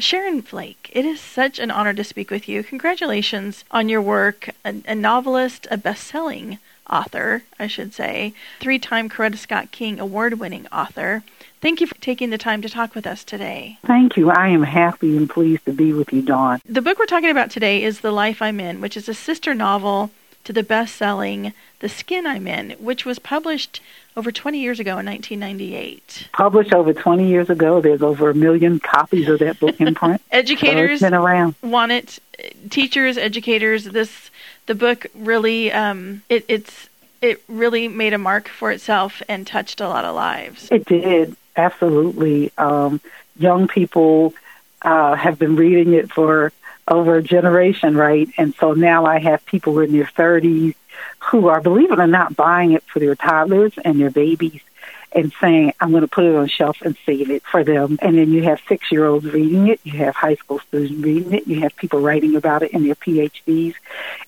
Sharon Flake, it is such an honor to speak with you. Congratulations on your work. A, a novelist, a best selling author, I should say, three time Coretta Scott King award winning author. Thank you for taking the time to talk with us today. Thank you. I am happy and pleased to be with you, Dawn. The book we're talking about today is The Life I'm In, which is a sister novel to the best selling The Skin I'm In, which was published over 20 years ago in 1998. Published over 20 years ago. There's over a million copies of that book in print. educators so been around. want it. Teachers, educators. This the book really um, it, it's it really made a mark for itself and touched a lot of lives. It did absolutely. Um, young people uh, have been reading it for over a generation, right? And so now I have people in their 30s who are, believe it or not, buying it for their toddlers and their babies and saying, I'm going to put it on shelf and save it for them. And then you have six year olds reading it, you have high school students reading it, you have people writing about it in their PhDs.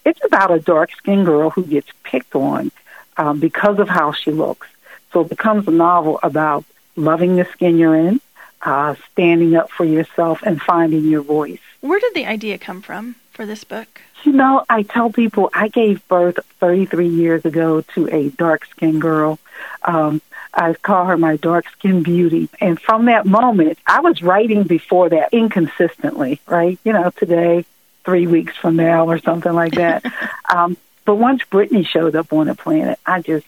It's about a dark skinned girl who gets picked on um, because of how she looks. So it becomes a novel about loving the skin you're in, uh, standing up for yourself, and finding your voice. Where did the idea come from for this book? You know, I tell people I gave birth 33 years ago to a dark skinned girl. Um, I call her my dark skinned beauty. And from that moment, I was writing before that inconsistently, right? You know, today, three weeks from now, or something like that. um, but once Brittany showed up on the planet, I just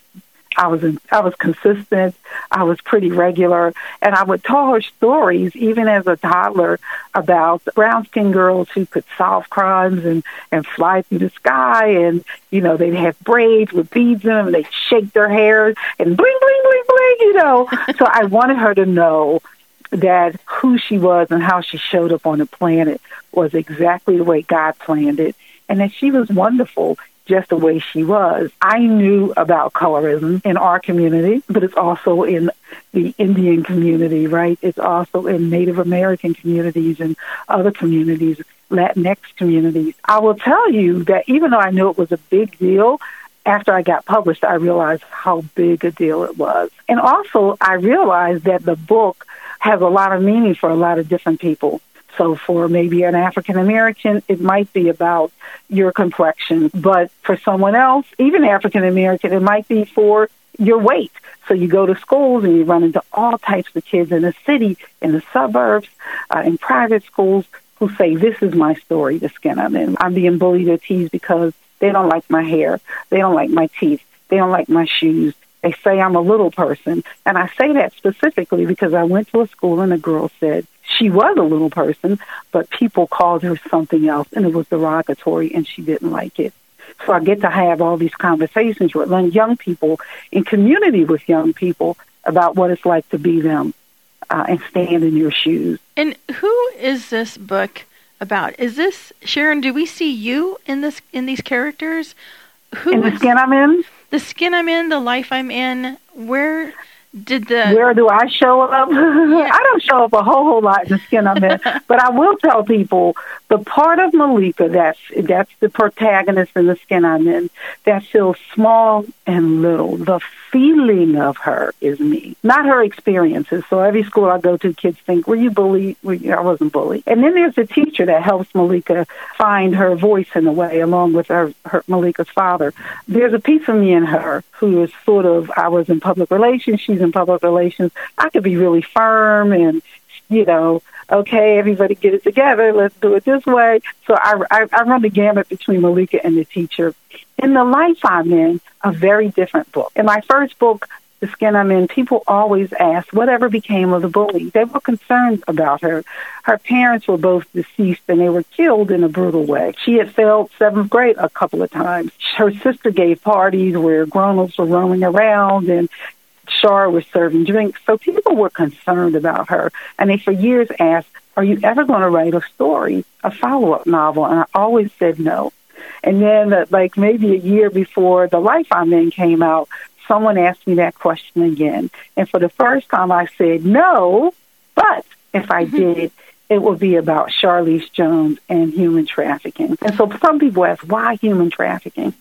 I was in, I was consistent. I was pretty regular, and I would tell her stories even as a toddler about brown skinned girls who could solve crimes and and fly through the sky, and you know they'd have braids with beads in them, and they'd shake their hair and bling bling bling bling, you know. so I wanted her to know that who she was and how she showed up on the planet was exactly the way God planned it, and that she was wonderful just the way she was. I knew about colorism in our community, but it's also in the Indian community, right? It's also in Native American communities and other communities, Latinx communities. I will tell you that even though I knew it was a big deal, after I got published, I realized how big a deal it was. And also, I realized that the book has a lot of meaning for a lot of different people. So for maybe an African American, it might be about your complexion. But for someone else, even African American, it might be for your weight. So you go to schools and you run into all types of kids in the city, in the suburbs, uh, in private schools who say, this is my story, the skin I'm in. I'm being bullied or teased because they don't like my hair. They don't like my teeth. They don't like my shoes. They say I'm a little person. And I say that specifically because I went to a school and a girl said, she was a little person, but people called her something else, and it was derogatory, and she didn't like it. So I get to have all these conversations with young people in community with young people about what it's like to be them uh, and stand in your shoes. And who is this book about? Is this Sharon? Do we see you in this in these characters? Who in the skin I'm in? The skin I'm in, the life I'm in. Where did the where do I show up? Yeah. I don't show up a whole whole lot in the skin I'm in, but I will tell people the part of Maleeka that's that's the protagonist in the skin I'm in that feels small and little. The feeling of her is me, not her experiences. So every school I go to, kids think, "Were you bullied?" Well, I wasn't bullied. And then there's a teacher that helps Maleeka find her voice in a way, along with her, her Maleeka's father. There's a piece of me in her who is sort of I was in public relations, she's in public relations. I could be really firm and you know, okay, everybody get it together. Let's do it this way. So I, I, I run the gamut between Maleeka and the teacher. In the life I'm in, a very different book. In my first book, The Skin I'm In, people always ask whatever became of the bully. They were concerned about her. Her parents were both deceased and they were killed in a brutal way. She had failed seventh grade a couple of times. Her sister gave parties where grown-ups were roaming around and Char was serving drinks. So people were concerned about her. And they for years asked, Are you ever going to write a story, a follow up novel? And I always said no. And then, uh, like maybe a year before The Life I'm In came out, someone asked me that question again. And for the first time, I said no, but if I mm-hmm. did, it would be about Charlese Jones and human trafficking. And so some people ask, why human trafficking?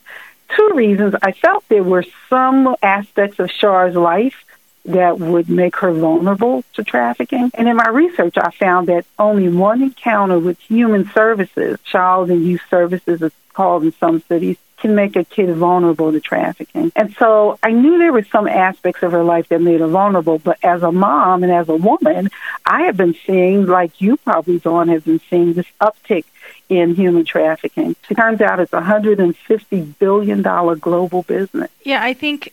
Two reasons. I felt there were some aspects of Char's life that would make her vulnerable to trafficking. And in my research, I found that only one encounter with human services, child and youth services, it's called in some cities, can make a kid vulnerable to trafficking. And so I knew there were some aspects of her life that made her vulnerable, but as a mom and as a woman, I have been seeing, like you probably, Dawn, have been seeing this uptick in human trafficking. It turns out it's a $150 billion global business. Yeah, I think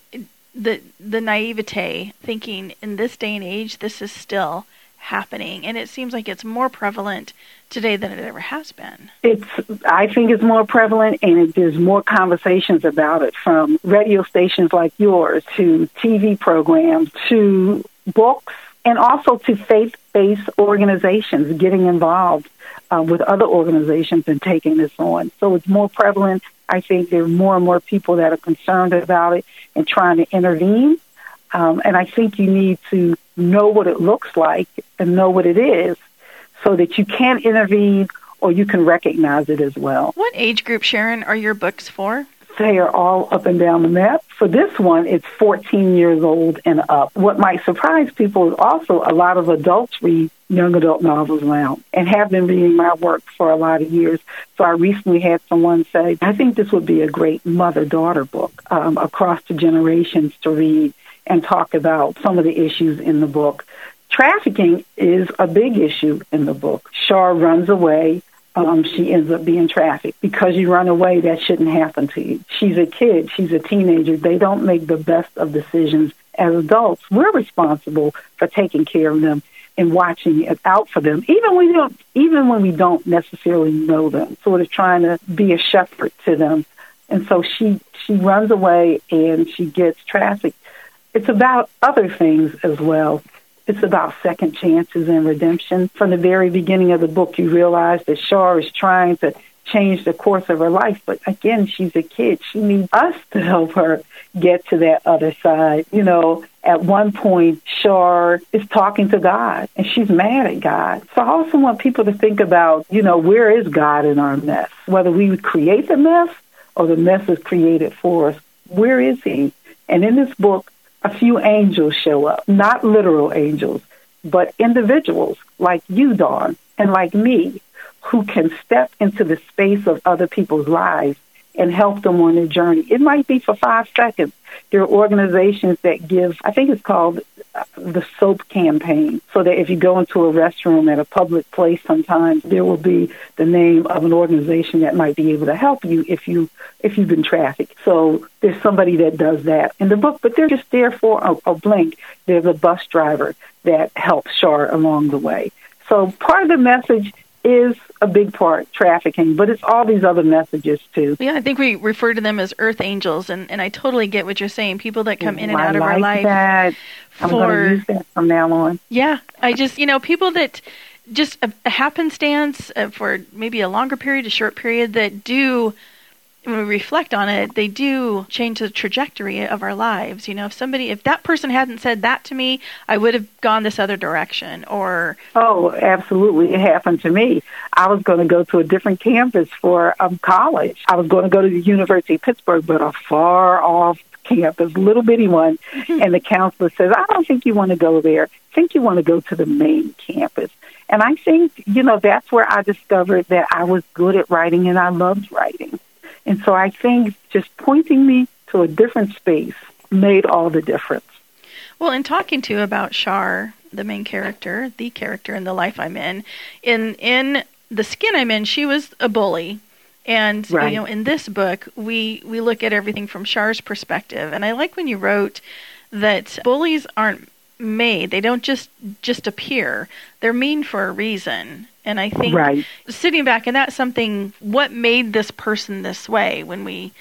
the the naivete thinking in this day and age this is still happening. And it seems like it's more prevalent today than it ever has been. It's i think it's more prevalent and it, there's more conversations about it from radio stations like yours to tv programs to books and also to faith-based organizations getting involved uh, with other organizations and taking this on. So it's more prevalent I think there are more and more people that are concerned about it and trying to intervene. Um, and I think you need to know what it looks like and know what it is so that you can intervene or you can recognize it as well. What age group, Sharon, are your books for? They are all up and down the map. For this one, it's 14 years old and up. What might surprise people is also a lot of adults read young adult novels now and have been reading my work for a lot of years. So I recently had someone say, I think this would be a great mother daughter book um, across the generations to read and talk about some of the issues in the book. Trafficking is a big issue in the book. Char runs away. Um, she ends up being trafficked. Because you run away, that shouldn't happen to you. She's a kid. She's a teenager. They don't make the best of decisions as adults. We're responsible for taking care of them and watching out for them, even when we don't, even when we don't necessarily know them, sort of trying to be a shepherd to them. And so she she runs away and she gets trafficked. It's about other things as well. It's about second chances and redemption. From the very beginning of the book, you realize that Char is trying to change the course of her life. But again, she's a kid. She needs us to help her get to that other side. You know, at one point, Char is talking to God and she's mad at God. So I also want people to think about, you know, where is God in our mess? Whether we create the mess or the mess is created for us. Where is He? And in this book, a few angels show up, not literal angels, but individuals like you, Dawn, and like me who can step into the space of other people's lives and help them on their journey. It might be for five seconds. There are organizations that give, I think it's called uh, the SOAP campaign, so that if you go into a restroom at a public place sometimes, there will be the name of an organization that might be able to help you if you if you've been trafficked. So there's somebody that does that in the book, but they're just there for a, a blink. There's a bus driver that helps Char along the way. So part of the message is a big part, trafficking, but it's all these other messages too. Yeah, I think we refer to them as earth angels, and, and I totally get what you're saying. People that come in and I out of like our life. That. I'm for, going to use that from now on. Yeah, I just, you know, people that just a, a happenstance uh, for maybe a longer period, a short period, that do when we reflect on it, they do change the trajectory of our lives. You know, if somebody, if that person hadn't said that to me, I would have gone this other direction. Or oh, absolutely, it happened to me. I was going to go to a different campus for um, college. I was going to go to the University of Pittsburgh, but a far off campus, little bitty one. and the counselor says, "I don't think you want to go there. I think you want to go to the main campus." And I think, you know, that's where I discovered that I was good at writing and I loved writing. And so I think just pointing me to a different space made all the difference. Well, in talking to you about Char, the main character, the character in the life I'm in, in in the skin I'm in, she was a bully. And right. you know, in this book, we we look at everything from Char's perspective. And I like when you wrote that bullies aren't made; they don't just just appear. They're mean for a reason. And I think right. sitting back, and that's something, what made this person this way when we,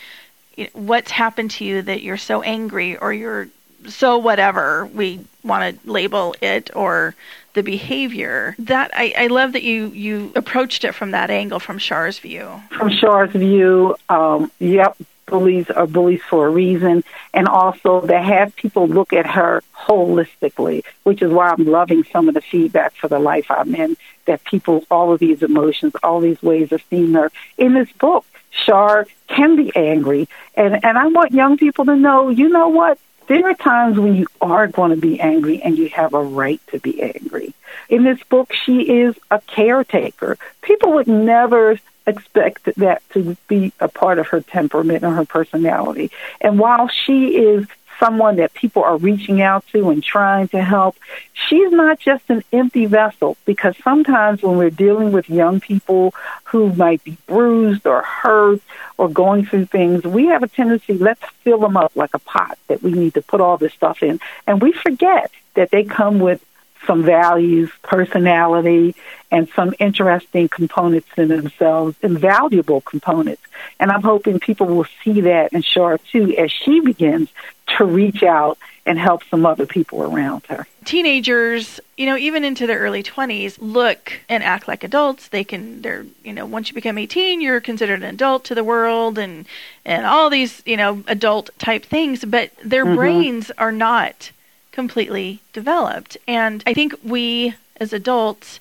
you know, what's happened to you that you're so angry or you're so whatever we want to label it or the behavior that I, I love that you you approached it from that angle from Char's view from Char's view um, yep bullies are bullies for a reason, and also to have people look at her holistically, which is why I'm loving some of the feedback for the life I'm in, that people, all of these emotions, all these ways of seeing her. In this book, Char can be angry, and, and I want young people to know, you know what? there are times when you are going to be angry and you have a right to be angry. In this book, she is a caretaker. People would never expect that to be a part of her temperament and her personality. And while she is someone that people are reaching out to and trying to help. She's not just an empty vessel because sometimes when we're dealing with young people who might be bruised or hurt or going through things, we have a tendency, let's fill them up like a pot that we need to put all this stuff in. And we forget that they come with some values, personality, and some interesting components in themselves, invaluable components. And I'm hoping people will see that in Char too as she begins to reach out and help some other people around her. Teenagers, you know, even into their early 20s, look and act like adults. They can, they're, you know, once you become 18, you're considered an adult to the world and, and all these, you know, adult type things, but their mm-hmm. brains are not completely developed. And I think we as adults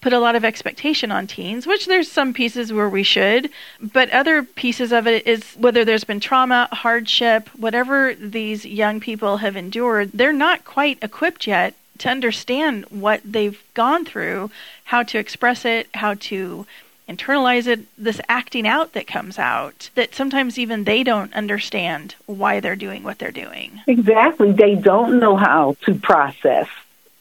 put a lot of expectation on teens, which there's some pieces where we should, but other pieces of it is whether there's been trauma, hardship, whatever these young people have endured, they're not quite equipped yet to understand what they've gone through, how to express it, how to internalize it, this acting out that comes out, that sometimes even they don't understand why they're doing what they're doing. Exactly. They don't know how to process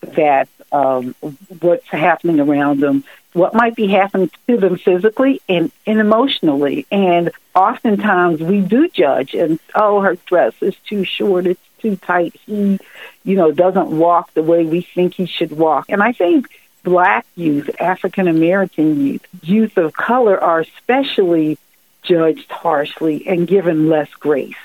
that um, what's happening around them, what might be happening to them physically and, and emotionally. And oftentimes we do judge and, oh, her dress is too short, it's too tight. He, you know, doesn't walk the way we think he should walk. And I think black youth, African American youth, youth of color are especially judged harshly and given less grace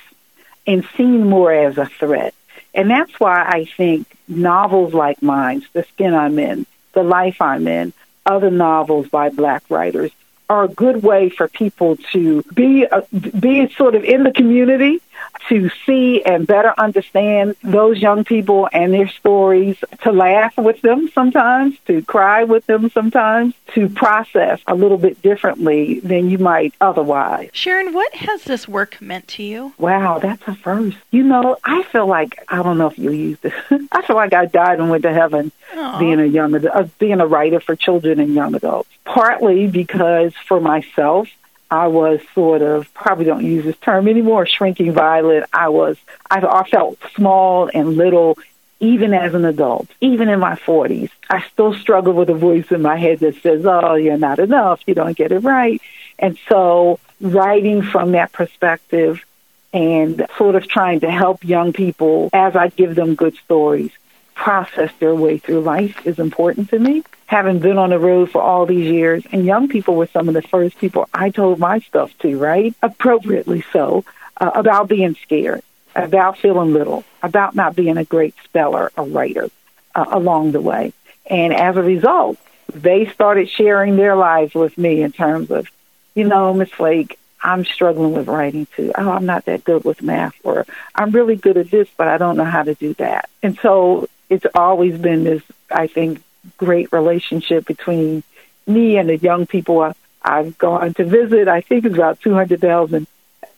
and seen more as a threat. And that's why I think novels like mine, The Skin I'm In, The Life I'm In, other novels by black writers are a good way for people to be uh, be sort of in the community to see and better understand those young people and their stories, to laugh with them sometimes, to cry with them sometimes, to process a little bit differently than you might otherwise. Sharon, what has this work meant to you? Wow, that's a first. You know, I feel like I don't know if you use this. I feel like I died and went to heaven Aww. being a young uh, being a writer for children and young adults. Partly because for myself, I was sort of probably don't use this term anymore, shrinking violet. I was I, felt small and little even as an adult, even in my 40s. I still struggle with a voice in my head that says, "Oh, you're not enough. You don't get it right." And so, writing from that perspective and sort of trying to help young people as I give them good stories process their way through life is important to me having been on the road for all these years, and young people were some of the first people I told my stuff to, right? Appropriately so, uh, about being scared, about feeling little, about not being a great speller or writer uh, along the way. And as a result, they started sharing their lives with me in terms of, you know, Miss Flake, I'm struggling with writing too. Oh, I'm not that good with math, or I'm really good at this, but I don't know how to do that. And so it's always been this, I think, great relationship between me and the young people I've gone to visit. I think it's about 200,000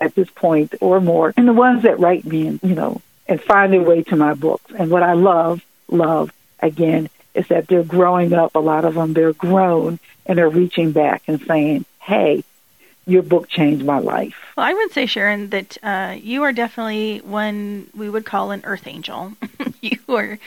at this point or more. And the ones that write me and, you know, and find their way to my books. And what I love, love, again, is that they're growing up. A lot of them, they're grown and they're reaching back and saying, hey, your book changed my life. Well, I would say, Sharon, that uh, you are definitely one we would call an earth angel. you are,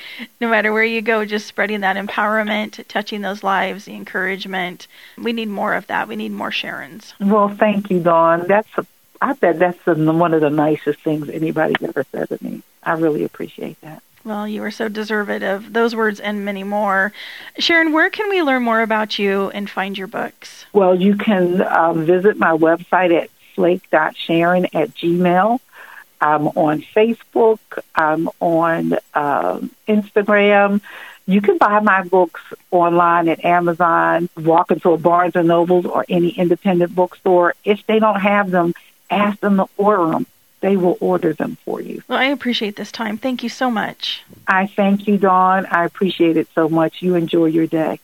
no matter where you go, just spreading that empowerment, touching those lives, the encouragement. We need more of that. We need more Sharons. Well, thank you, Dawn. That's a, I bet that's a, one of the nicest things anybody's ever said to me. I really appreciate that. Well, you are so deserving of those words and many more. Sharon, where can we learn more about you and find your books? Well, you can um, visit my website at flake.sharon at gmail. I'm on Facebook. I'm on um, Instagram. You can buy my books online at Amazon, walk into a Barnes and Nobles or any independent bookstore. If they don't have them, ask them to order them they will order them for you. Well, I appreciate this time. Thank you so much. I thank you, Dawn. I appreciate it so much. You enjoy your day.